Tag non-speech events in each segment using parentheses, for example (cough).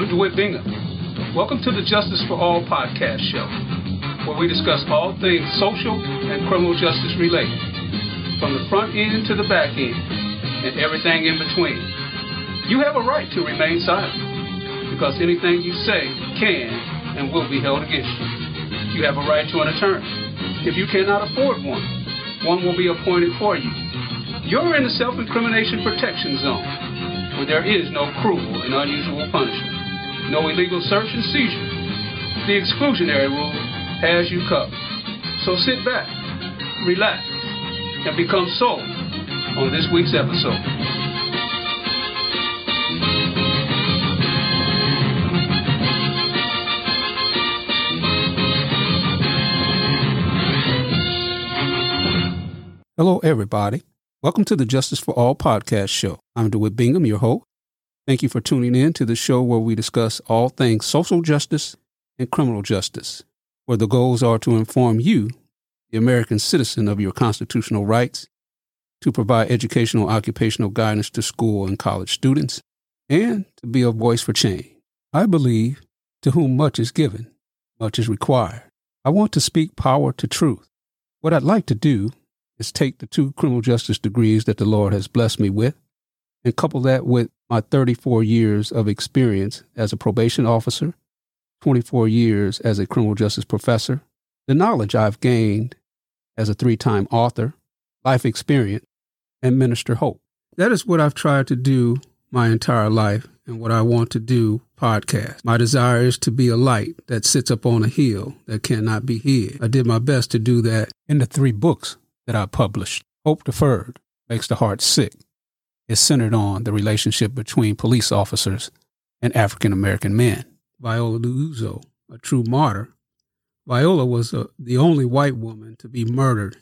I'm Dewhitt Bingham. Welcome to the Justice for All podcast show, where we discuss all things social and criminal justice related, from the front end to the back end, and everything in between. You have a right to remain silent, because anything you say can and will be held against you. You have a right to an attorney. If you cannot afford one, one will be appointed for you. You're in the self incrimination protection zone where there is no cruel and unusual punishment, no illegal search and seizure. The exclusionary rule has you covered. So sit back, relax, and become sold on this week's episode. Hello, everybody. Welcome to the Justice for All podcast show. I'm Dewhitt Bingham, your host. Thank you for tuning in to the show where we discuss all things social justice and criminal justice, where the goals are to inform you, the American citizen, of your constitutional rights, to provide educational occupational guidance to school and college students, and to be a voice for change. I believe to whom much is given, much is required. I want to speak power to truth. What I'd like to do is take the two criminal justice degrees that the Lord has blessed me with and couple that with my 34 years of experience as a probation officer, 24 years as a criminal justice professor, the knowledge I've gained as a three time author, life experience, and minister hope. That is what I've tried to do my entire life and what I want to do podcast. My desire is to be a light that sits up on a hill that cannot be hid. I did my best to do that in the three books that I published. Hope Deferred Makes the Heart Sick is centered on the relationship between police officers and African American men. Viola Liuzzo, a true martyr, Viola was a, the only white woman to be murdered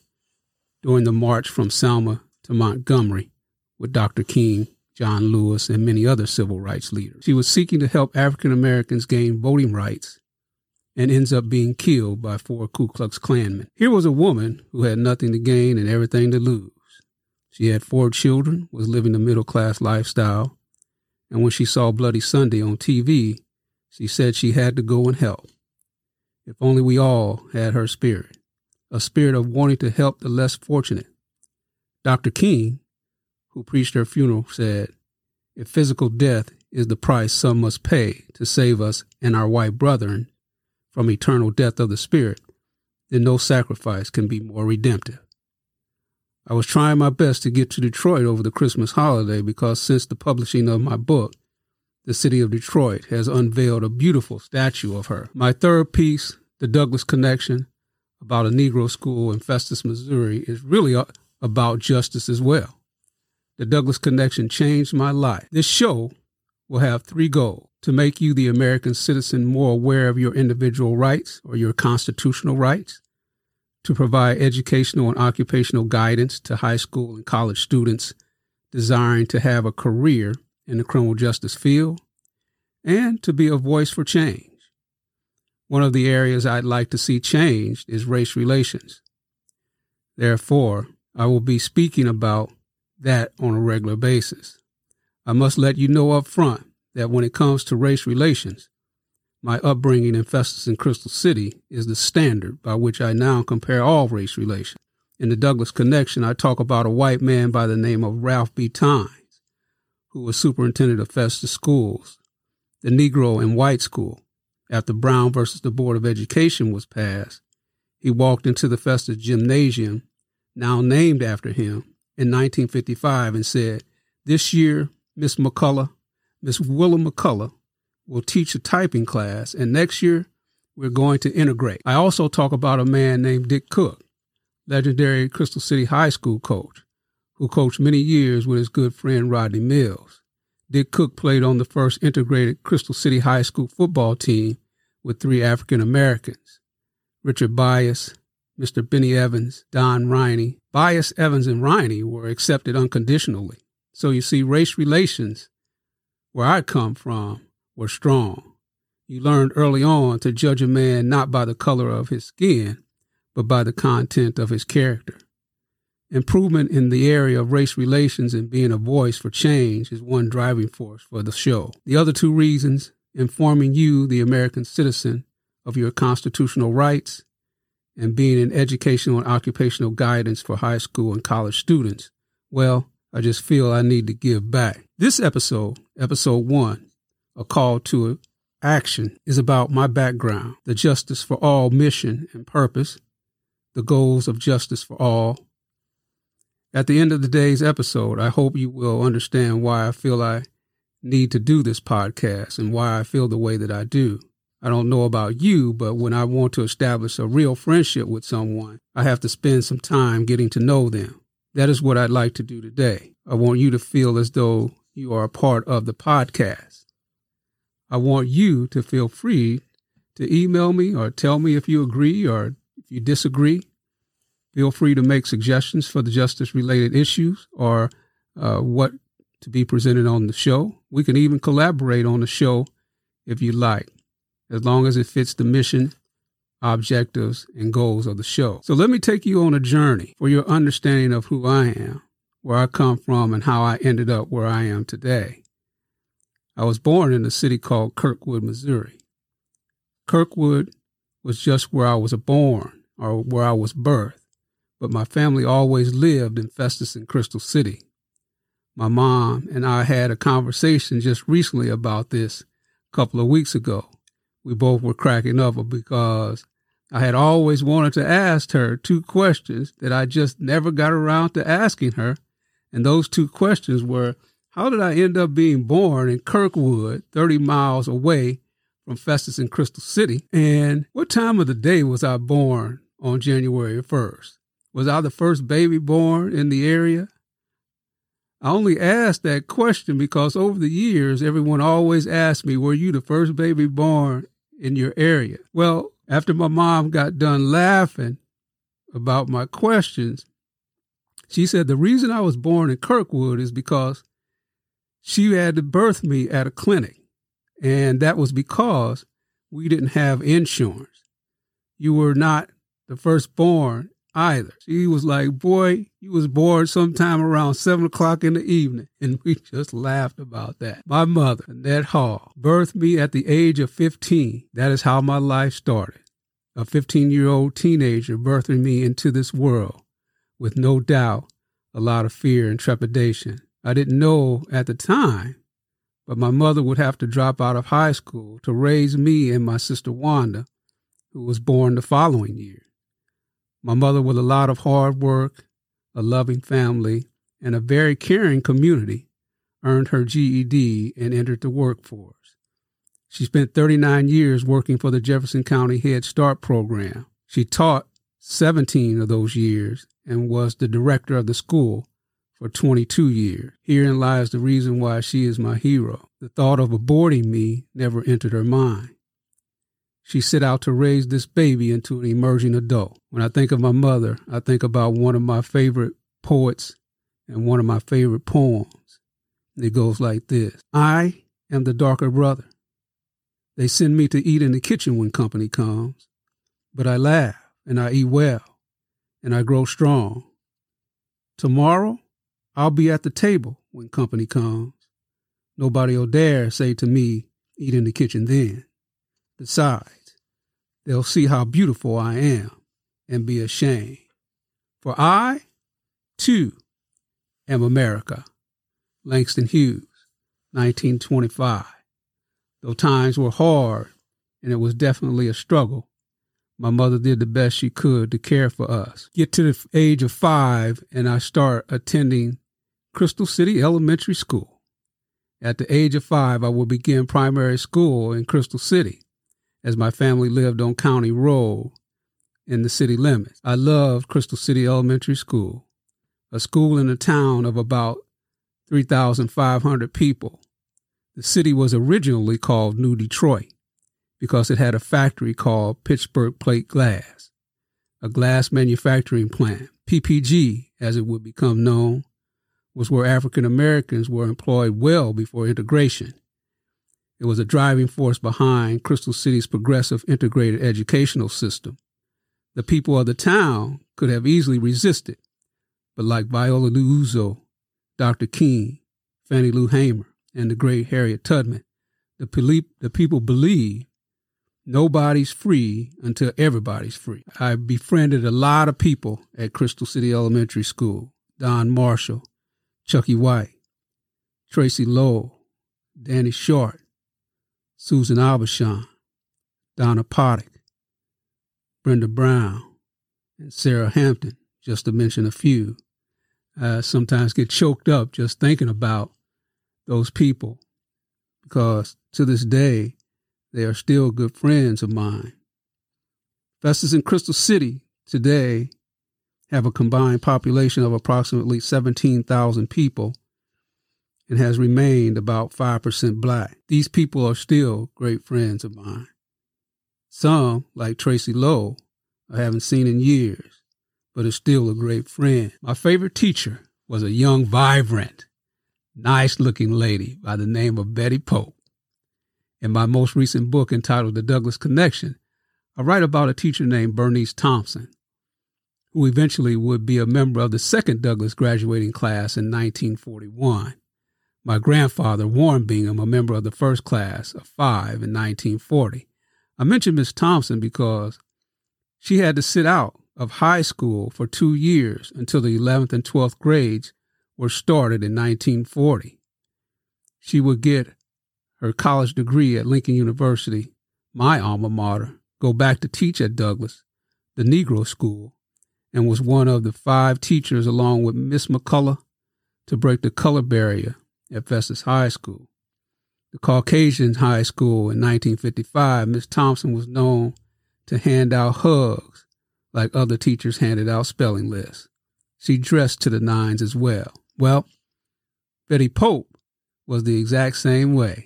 during the march from Selma to Montgomery with Dr. King, John Lewis, and many other civil rights leaders. She was seeking to help African Americans gain voting rights and ends up being killed by four Ku Klux Klansmen. Here was a woman who had nothing to gain and everything to lose. She had four children, was living a middle class lifestyle, and when she saw Bloody Sunday on TV, she said she had to go and help. If only we all had her spirit, a spirit of wanting to help the less fortunate. Dr. King, who preached her funeral, said, If physical death is the price some must pay to save us and our white brethren, from eternal death of the spirit, then no sacrifice can be more redemptive. I was trying my best to get to Detroit over the Christmas holiday because since the publishing of my book, the city of Detroit has unveiled a beautiful statue of her. My third piece, The Douglas Connection, about a Negro school in Festus, Missouri, is really uh, about justice as well. The Douglas Connection changed my life. This show will have three goals to make you, the American citizen, more aware of your individual rights or your constitutional rights, to provide educational and occupational guidance to high school and college students desiring to have a career in the criminal justice field, and to be a voice for change. One of the areas I'd like to see changed is race relations. Therefore, I will be speaking about that on a regular basis. I must let you know up front that when it comes to race relations, my upbringing in Festus and Crystal City is the standard by which I now compare all race relations. In the Douglas Connection, I talk about a white man by the name of Ralph B. Tynes, who was superintendent of Festus schools, the Negro and White School. After Brown versus the Board of Education was passed, he walked into the Festus Gymnasium, now named after him, in 1955 and said, This year, Miss McCullough, Miss Willa McCullough will teach a typing class, and next year we're going to integrate. I also talk about a man named Dick Cook, legendary Crystal City High School coach, who coached many years with his good friend Rodney Mills. Dick Cook played on the first integrated Crystal City High School football team with three African Americans Richard Bias, Mr. Benny Evans, Don Riney. Bias, Evans, and Riney were accepted unconditionally. So you see, race relations where I come from were strong. You learned early on to judge a man not by the color of his skin, but by the content of his character. Improvement in the area of race relations and being a voice for change is one driving force for the show. The other two reasons informing you, the American citizen, of your constitutional rights, and being an educational and occupational guidance for high school and college students. Well, I just feel I need to give back. This episode, episode one, a call to action, is about my background, the Justice for All mission and purpose, the goals of justice for all. At the end of the day's episode, I hope you will understand why I feel I need to do this podcast and why I feel the way that I do. I don't know about you, but when I want to establish a real friendship with someone, I have to spend some time getting to know them. That is what I'd like to do today. I want you to feel as though you are a part of the podcast. I want you to feel free to email me or tell me if you agree or if you disagree. Feel free to make suggestions for the justice related issues or uh, what to be presented on the show. We can even collaborate on the show if you like, as long as it fits the mission, objectives, and goals of the show. So let me take you on a journey for your understanding of who I am, where I come from, and how I ended up where I am today. I was born in a city called Kirkwood, Missouri. Kirkwood was just where I was born or where I was birthed, but my family always lived in Festus and Crystal City my mom and I had a conversation just recently about this a couple of weeks ago. We both were cracking up because I had always wanted to ask her two questions that I just never got around to asking her. And those two questions were How did I end up being born in Kirkwood, 30 miles away from Festus and Crystal City? And what time of the day was I born on January 1st? Was I the first baby born in the area? I only asked that question because over the years, everyone always asked me, Were you the first baby born in your area? Well, after my mom got done laughing about my questions, she said, The reason I was born in Kirkwood is because she had to birth me at a clinic. And that was because we didn't have insurance. You were not the firstborn either. She was like, Boy, you was born sometime around seven o'clock in the evening. And we (laughs) just laughed about that. My mother, Annette Hall, birthed me at the age of 15. That is how my life started. A 15 year old teenager birthing me into this world with no doubt a lot of fear and trepidation. I didn't know at the time, but my mother would have to drop out of high school to raise me and my sister Wanda, who was born the following year. My mother, with a lot of hard work, a loving family, and a very caring community, earned her GED and entered the workforce. She spent 39 years working for the Jefferson County Head Start program. She taught 17 of those years and was the director of the school for 22 years. Herein lies the reason why she is my hero. The thought of aborting me never entered her mind she set out to raise this baby into an emerging adult. When I think of my mother, I think about one of my favorite poets and one of my favorite poems. It goes like this I am the darker brother. They send me to eat in the kitchen when company comes, but I laugh and I eat well and I grow strong. Tomorrow, I'll be at the table when company comes. Nobody'll dare say to me, eat in the kitchen then. Besides, they'll see how beautiful I am and be ashamed. For I, too, am America. Langston Hughes, 1925. Though times were hard and it was definitely a struggle, my mother did the best she could to care for us. Get to the age of five, and I start attending Crystal City Elementary School. At the age of five, I would begin primary school in Crystal City as my family lived on County Road in the city limits. I loved Crystal City Elementary School, a school in a town of about 3,500 people. The city was originally called New Detroit because it had a factory called Pittsburgh Plate Glass, a glass manufacturing plant. PPG, as it would become known, was where African Americans were employed well before integration. It was a driving force behind Crystal City's progressive integrated educational system. The people of the town could have easily resisted, but like Viola Liuzzo, Dr. King, Fannie Lou Hamer, and the great Harriet Tubman, the, poli- the people believe nobody's free until everybody's free. I befriended a lot of people at Crystal City Elementary School Don Marshall, Chucky White, Tracy Lowell, Danny Short, Susan Albershon, Donna Poddick, Brenda Brown, and Sarah Hampton, just to mention a few. I sometimes get choked up just thinking about those people because to this day, they are still good friends of mine. Festus in Crystal City today have a combined population of approximately 17,000 people and has remained about 5% black. These people are still great friends of mine. Some, like Tracy Lowe, I haven't seen in years, but is still a great friend. My favorite teacher was a young, vibrant, nice looking lady by the name of Betty Pope. In my most recent book entitled The Douglas Connection, I write about a teacher named Bernice Thompson, who eventually would be a member of the second Douglas graduating class in 1941. My grandfather, Warren Bingham, a member of the first class of five in 1940. I mention Miss Thompson because she had to sit out of high school for two years until the 11th and 12th grades were started in 1940. She would get her college degree at Lincoln University, my alma mater, go back to teach at Douglas, the Negro School, and was one of the five teachers, along with Miss McCullough, to break the color barrier at Festus High School. The Caucasian High School in 1955, Miss Thompson was known to hand out hugs like other teachers handed out spelling lists. She dressed to the nines as well. Well, Betty Pope was the exact same way.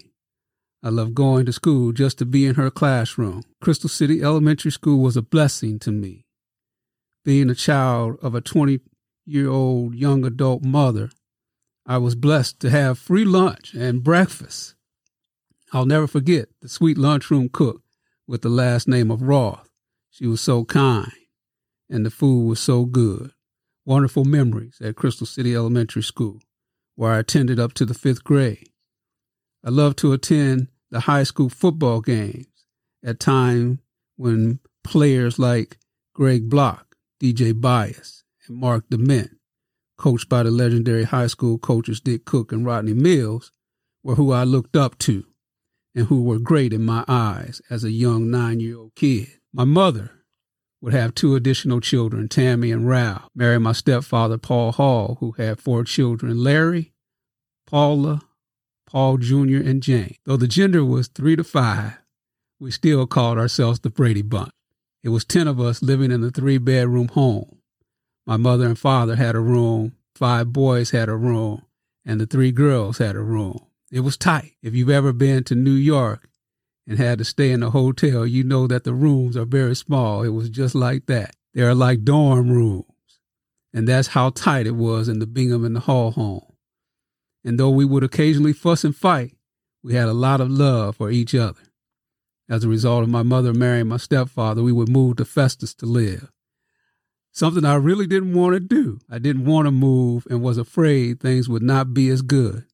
I loved going to school just to be in her classroom. Crystal City Elementary School was a blessing to me. Being a child of a 20 year old young adult mother, I was blessed to have free lunch and breakfast. I'll never forget the sweet lunchroom cook with the last name of Roth. She was so kind, and the food was so good. Wonderful memories at Crystal City Elementary School, where I attended up to the fifth grade. I loved to attend the high school football games at time when players like Greg Block, DJ Bias, and Mark Dement, coached by the legendary high school coaches Dick Cook and Rodney Mills, were who I looked up to and who were great in my eyes as a young nine year old kid. My mother would have two additional children, Tammy and Ralph, marry my stepfather, Paul Hall, who had four children, Larry, Paula, Paul Jr., and Jane. Though the gender was three to five, we still called ourselves the Brady Bunch. It was 10 of us living in a three bedroom home. My mother and father had a room, five boys had a room, and the three girls had a room. It was tight. If you've ever been to New York and had to stay in a hotel, you know that the rooms are very small. It was just like that. They are like dorm rooms. And that's how tight it was in the Bingham and the Hall home. And though we would occasionally fuss and fight, we had a lot of love for each other. As a result of my mother marrying my stepfather, we would move to Festus to live. Something I really didn't want to do. I didn't want to move and was afraid things would not be as good.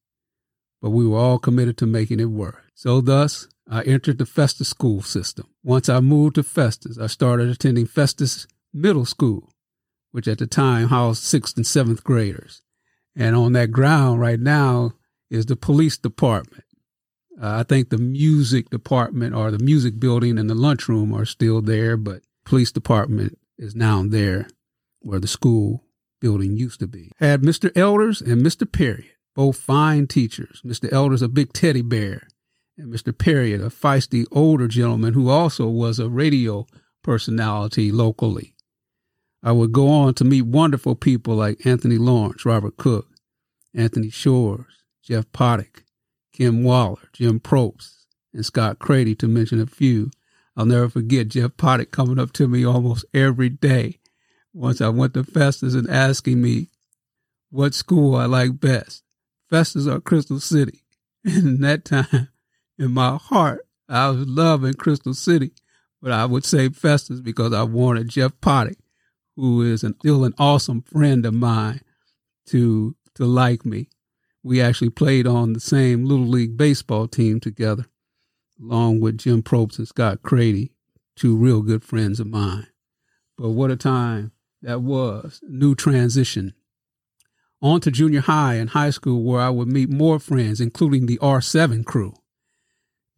But we were all committed to making it work. So, thus, I entered the Festus school system. Once I moved to Festus, I started attending Festus Middle School, which at the time housed sixth and seventh graders. And on that ground right now is the police department. Uh, I think the music department or the music building and the lunchroom are still there, but police department is now there where the school building used to be. Had Mr. Elders and Mr. Perry, both fine teachers. Mr. Elders, a big teddy bear, and Mr. Perry, a feisty older gentleman who also was a radio personality locally. I would go on to meet wonderful people like Anthony Lawrence, Robert Cook, Anthony Shores, Jeff Poddick, Kim Waller, Jim Probst, and Scott Crady, to mention a few. I'll never forget Jeff Poddick coming up to me almost every day once I went to Festus and asking me what school I like best, Festus or Crystal City. (laughs) And in that time, in my heart, I was loving Crystal City, but I would say Festus because I wanted Jeff Poddick who is an, still an awesome friend of mine, to to like me. We actually played on the same little league baseball team together. along with Jim Probst and Scott Crady, two real good friends of mine. But what a time that was. New transition. On to junior high and high school, where I would meet more friends, including the R7 crew.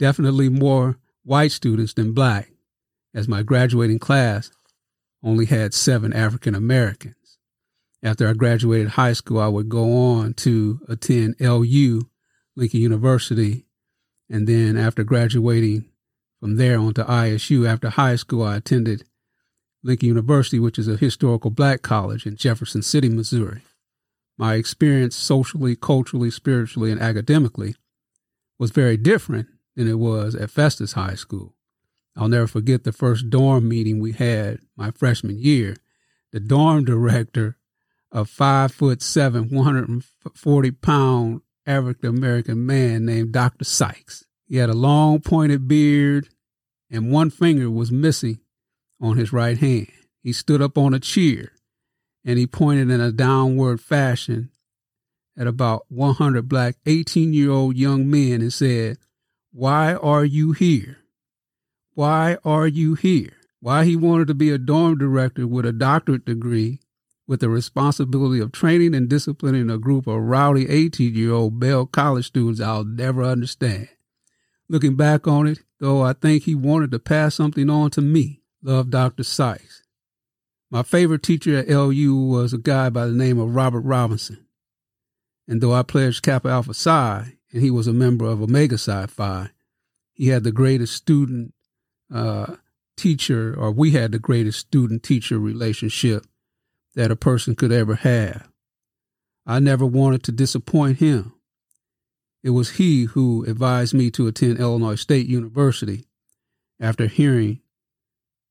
Definitely more white students than black, as my graduating class only had seven African Americans. After I graduated high school, I would go on to attend LU, Lincoln University. And then after graduating from there on to ISU, after high school, I attended Lincoln University, which is a historical black college in Jefferson City, Missouri. My experience socially, culturally, spiritually, and academically was very different than it was at Festus High School. I'll never forget the first dorm meeting we had my freshman year. The dorm director a five foot seven, 140 pound African American man named Dr. Sykes. He had a long pointed beard and one finger was missing on his right hand. He stood up on a chair and he pointed in a downward fashion at about 100 black 18 year old young men and said, Why are you here? Why are you here? Why he wanted to be a dorm director with a doctorate degree with the responsibility of training and disciplining a group of rowdy 18 year old Bell College students I'll never understand. Looking back on it, though, I think he wanted to pass something on to me. Love Dr. Sykes. My favorite teacher at LU was a guy by the name of Robert Robinson. And though I pledged Kappa Alpha Psi and he was a member of Omega Psi Phi, he had the greatest student uh, teacher, or we had the greatest student teacher relationship that a person could ever have. I never wanted to disappoint him. It was he who advised me to attend Illinois State University after hearing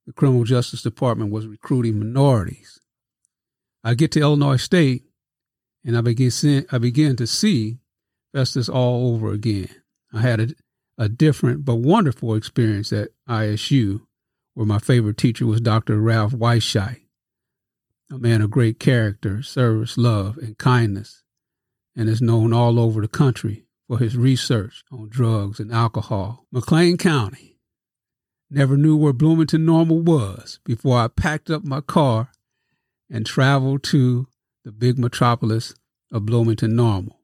the criminal justice department was recruiting minorities. I get to Illinois State and I begin, I begin to see Festus all over again. I had a, a different but wonderful experience at ISU, where my favorite teacher was Dr. Ralph Weisheit a man of great character, service, love, and kindness, and is known all over the country for his research on drugs and alcohol. McLean County. Never knew where Bloomington Normal was before I packed up my car and traveled to the big metropolis of Bloomington Normal.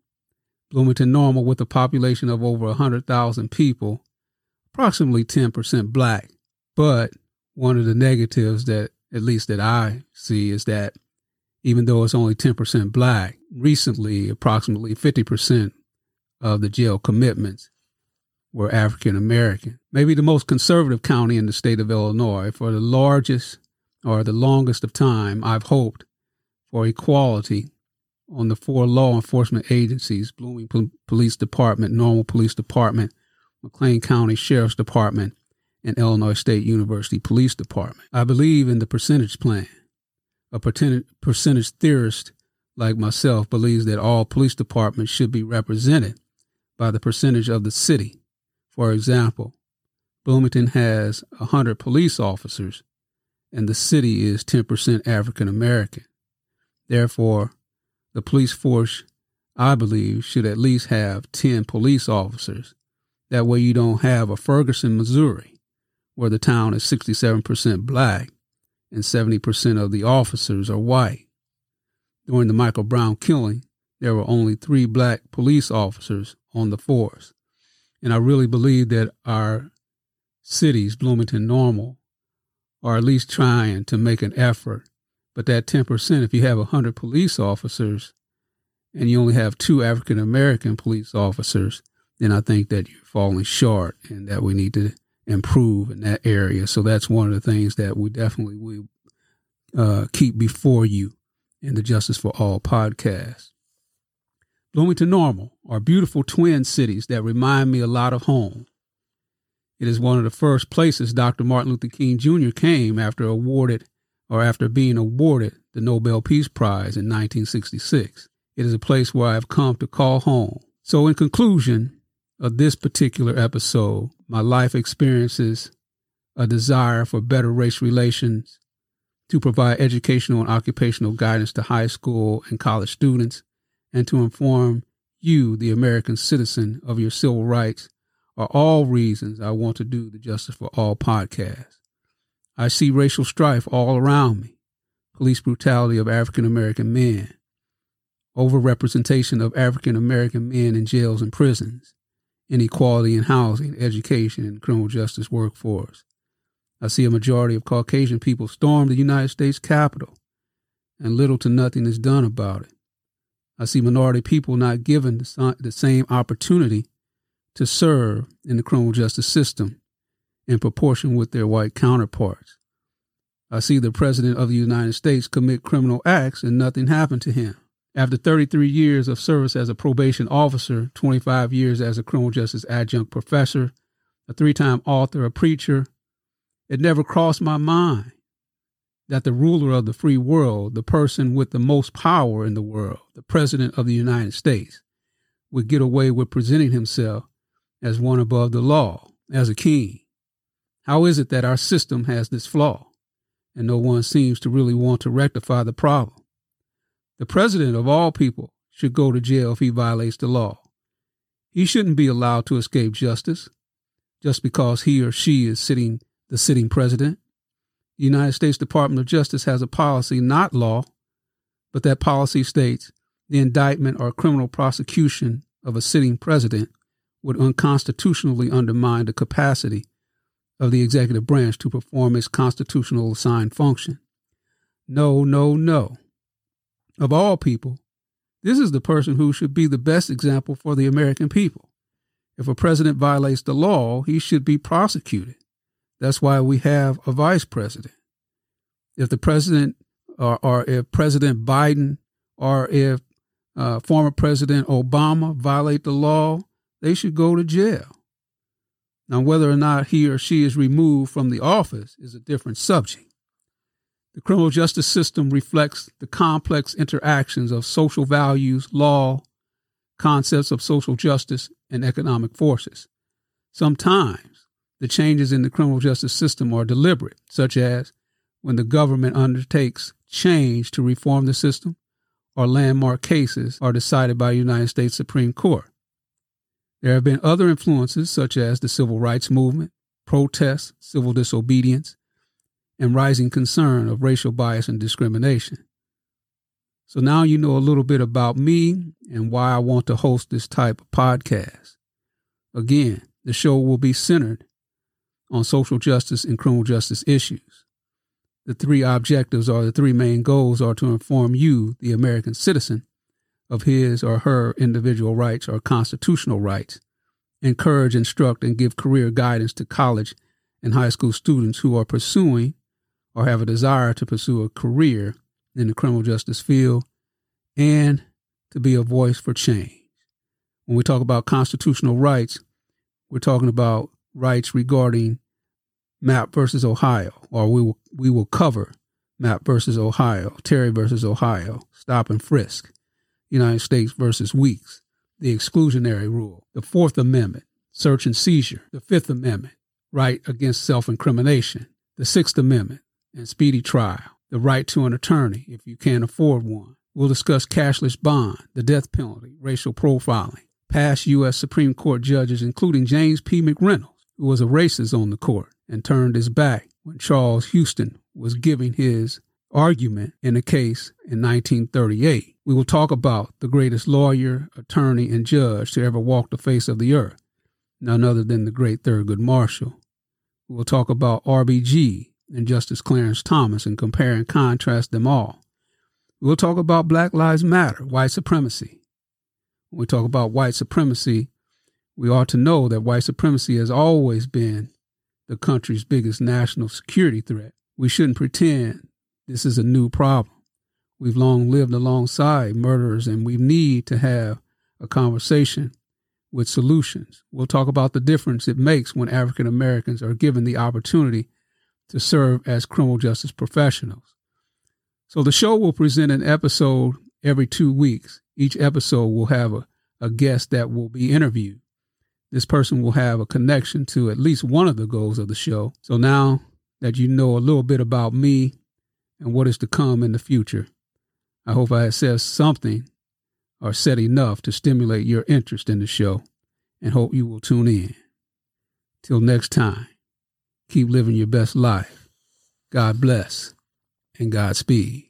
Bloomington Normal, with a population of over 100,000 people, approximately 10% black. But one of the negatives that at least that I see, is that even though it's only 10% black, recently approximately 50% of the jail commitments were African American. Maybe the most conservative county in the state of Illinois. For the largest or the longest of time, I've hoped for equality on the four law enforcement agencies Blooming Police Department, Normal Police Department, McLean County Sheriff's Department, and Illinois State University Police Department. I believe in the percentage plan. A percentage theorist like myself believes that all police departments should be represented by the percentage of the city. For example, Bloomington has 100 police officers and the city is 10% African American. Therefore, the police force, I believe, should at least have 10 police officers. That way you don't have a Ferguson, Missouri, where the town is 67% black and 70% of the officers are white. During the Michael Brown killing, there were only three black police officers on the force. And I really believe that our cities, Bloomington Normal, are at least trying to make an effort. But that 10%, if you have 100 police officers and you only have two African American police officers, then I think that you're falling short and that we need to improve in that area. So that's one of the things that we definitely will uh, keep before you in the Justice for All podcast. Bloomington Normal are beautiful twin cities that remind me a lot of home. It is one of the first places Dr. Martin Luther King Jr. came after awarded or after being awarded the Nobel Peace Prize in 1966. It is a place where I have come to call home. So in conclusion of this particular episode, my life experiences a desire for better race relations, to provide educational and occupational guidance to high school and college students, and to inform you, the American citizen, of your civil rights are all reasons I want to do the Justice for All podcast. I see racial strife all around me, police brutality of African American men, overrepresentation of African American men in jails and prisons, inequality in housing, education, and criminal justice workforce. I see a majority of Caucasian people storm the United States Capitol, and little to nothing is done about it. I see minority people not given the same opportunity to serve in the criminal justice system in proportion with their white counterparts. I see the President of the United States commit criminal acts and nothing happened to him. After 33 years of service as a probation officer, 25 years as a criminal justice adjunct professor, a three time author, a preacher, it never crossed my mind that the ruler of the free world, the person with the most power in the world, the President of the United States, would get away with presenting himself as one above the law, as a king. How is it that our system has this flaw, and no one seems to really want to rectify the problem? The president of all people should go to jail if he violates the law. He shouldn't be allowed to escape justice just because he or she is sitting the sitting president. The United States Department of Justice has a policy, not law, but that policy states the indictment or criminal prosecution of a sitting president would unconstitutionally undermine the capacity of the executive branch to perform its constitutional assigned function. No, no, no. Of all people, this is the person who should be the best example for the American people. If a president violates the law, he should be prosecuted. That's why we have a vice president. If the president or, or if President Biden or if uh, former President Obama violate the law, they should go to jail. Now, whether or not he or she is removed from the office is a different subject. The criminal justice system reflects the complex interactions of social values, law, concepts of social justice, and economic forces. Sometimes the changes in the criminal justice system are deliberate, such as when the government undertakes change to reform the system, or landmark cases are decided by the United States Supreme Court. There have been other influences, such as the civil rights movement, protests, civil disobedience, and rising concern of racial bias and discrimination. So now you know a little bit about me and why I want to host this type of podcast. Again, the show will be centered on social justice and criminal justice issues. The three objectives or the three main goals are to inform you, the American citizen, of his or her individual rights or constitutional rights, encourage, instruct, and give career guidance to college and high school students who are pursuing or have a desire to pursue a career in the criminal justice field, and to be a voice for change. When we talk about constitutional rights, we're talking about rights regarding Mapp versus Ohio, or we will, we will cover Mapp versus Ohio, Terry versus Ohio, stop and frisk, United States versus Weeks, the exclusionary rule, the Fourth Amendment, search and seizure, the Fifth Amendment, right against self incrimination, the Sixth Amendment, and speedy trial, the right to an attorney if you can't afford one. We'll discuss cashless bond, the death penalty, racial profiling, past U.S. Supreme Court judges, including James P. McReynolds, who was a racist on the court and turned his back when Charles Houston was giving his argument in a case in 1938. We will talk about the greatest lawyer, attorney, and judge to ever walk the face of the earth, none other than the great Thurgood Marshall. We will talk about RBG and Justice Clarence Thomas and compare and contrast them all. We'll talk about Black Lives Matter, white supremacy. When we talk about white supremacy, we ought to know that white supremacy has always been the country's biggest national security threat. We shouldn't pretend this is a new problem. We've long lived alongside murderers and we need to have a conversation with solutions. We'll talk about the difference it makes when African Americans are given the opportunity to serve as criminal justice professionals. So the show will present an episode every two weeks. Each episode will have a, a guest that will be interviewed. This person will have a connection to at least one of the goals of the show. So now that you know a little bit about me and what is to come in the future, I hope I have said something or said enough to stimulate your interest in the show and hope you will tune in. Till next time, keep living your best life. God bless and Godspeed.